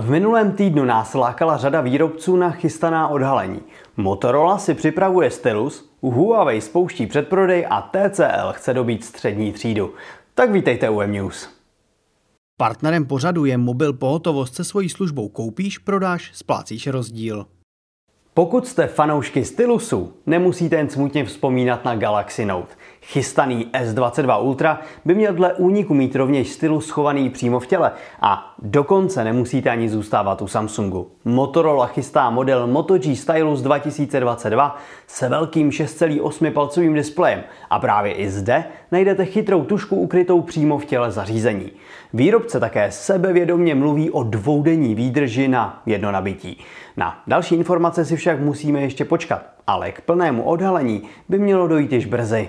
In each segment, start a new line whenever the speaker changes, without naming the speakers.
V minulém týdnu nás lákala řada výrobců na chystaná odhalení. Motorola si připravuje stylus, Huawei spouští předprodej a TCL chce dobít střední třídu. Tak vítejte u M-News.
Partnerem pořadu je mobil pohotovost se svojí službou koupíš, prodáš, splácíš rozdíl.
Pokud jste fanoušky stylusu, nemusíte jen smutně vzpomínat na Galaxy Note. Chystaný S22 Ultra by měl dle úniku mít rovněž stylu schovaný přímo v těle a dokonce nemusíte ani zůstávat u Samsungu. Motorola chystá model Moto G Stylus 2022 se velkým 6,8 palcovým displejem a právě i zde najdete chytrou tušku ukrytou přímo v těle zařízení. Výrobce také sebevědomně mluví o dvoudenní výdrži na jedno nabití. Na další informace si však musíme ještě počkat, ale k plnému odhalení by mělo dojít již brzy.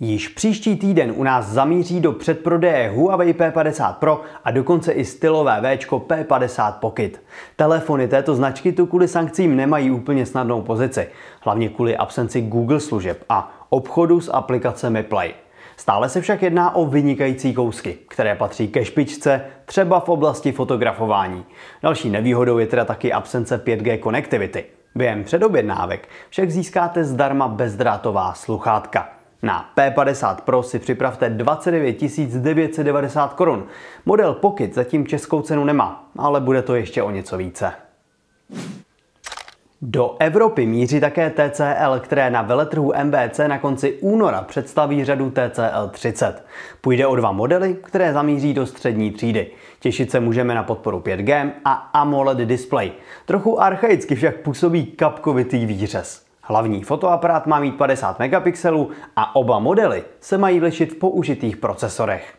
Již příští týden u nás zamíří do předprodeje Huawei P50 Pro a dokonce i stylové V P50 Pocket. Telefony této značky tu kvůli sankcím nemají úplně snadnou pozici, hlavně kvůli absenci Google služeb a obchodu s aplikacemi Play. Stále se však jedná o vynikající kousky, které patří ke špičce, třeba v oblasti fotografování. Další nevýhodou je teda taky absence 5G konektivity. Během předobjednávek však získáte zdarma bezdrátová sluchátka. Na P50 Pro si připravte 29 990 korun. Model Pocket zatím českou cenu nemá, ale bude to ještě o něco více. Do Evropy míří také TCL, které na veletrhu MBC na konci února představí řadu TCL 30. Půjde o dva modely, které zamíří do střední třídy. Těšit se můžeme na podporu 5G a AMOLED display. Trochu archaicky však působí kapkovitý výřez. Hlavní fotoaparát má mít 50 megapixelů a oba modely se mají lišit v použitých procesorech.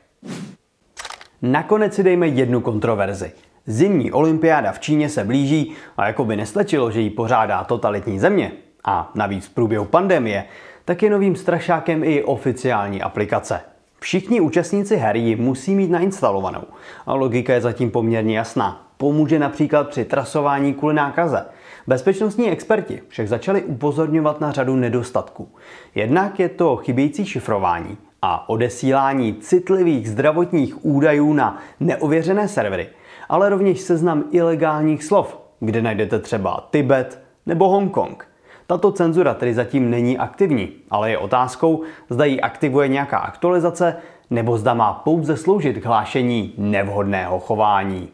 Nakonec si dejme jednu kontroverzi. Zimní olympiáda v Číně se blíží a jako by nestačilo, že ji pořádá totalitní země a navíc v průběhu pandemie, tak je novým strašákem i oficiální aplikace. Všichni účastníci hry ji musí mít nainstalovanou a logika je zatím poměrně jasná. Pomůže například při trasování kvůli nákaze. Bezpečnostní experti však začali upozorňovat na řadu nedostatků. Jednak je to chybějící šifrování a odesílání citlivých zdravotních údajů na neověřené servery – ale rovněž seznam ilegálních slov, kde najdete třeba Tibet nebo Hongkong. Tato cenzura tedy zatím není aktivní, ale je otázkou, zda ji aktivuje nějaká aktualizace nebo zda má pouze sloužit k hlášení nevhodného chování.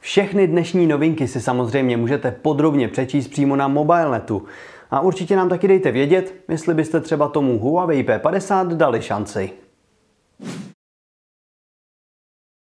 Všechny dnešní novinky si samozřejmě můžete podrobně přečíst přímo na mobilenetu. A určitě nám taky dejte vědět, jestli byste třeba tomu Huawei P50 dali šanci.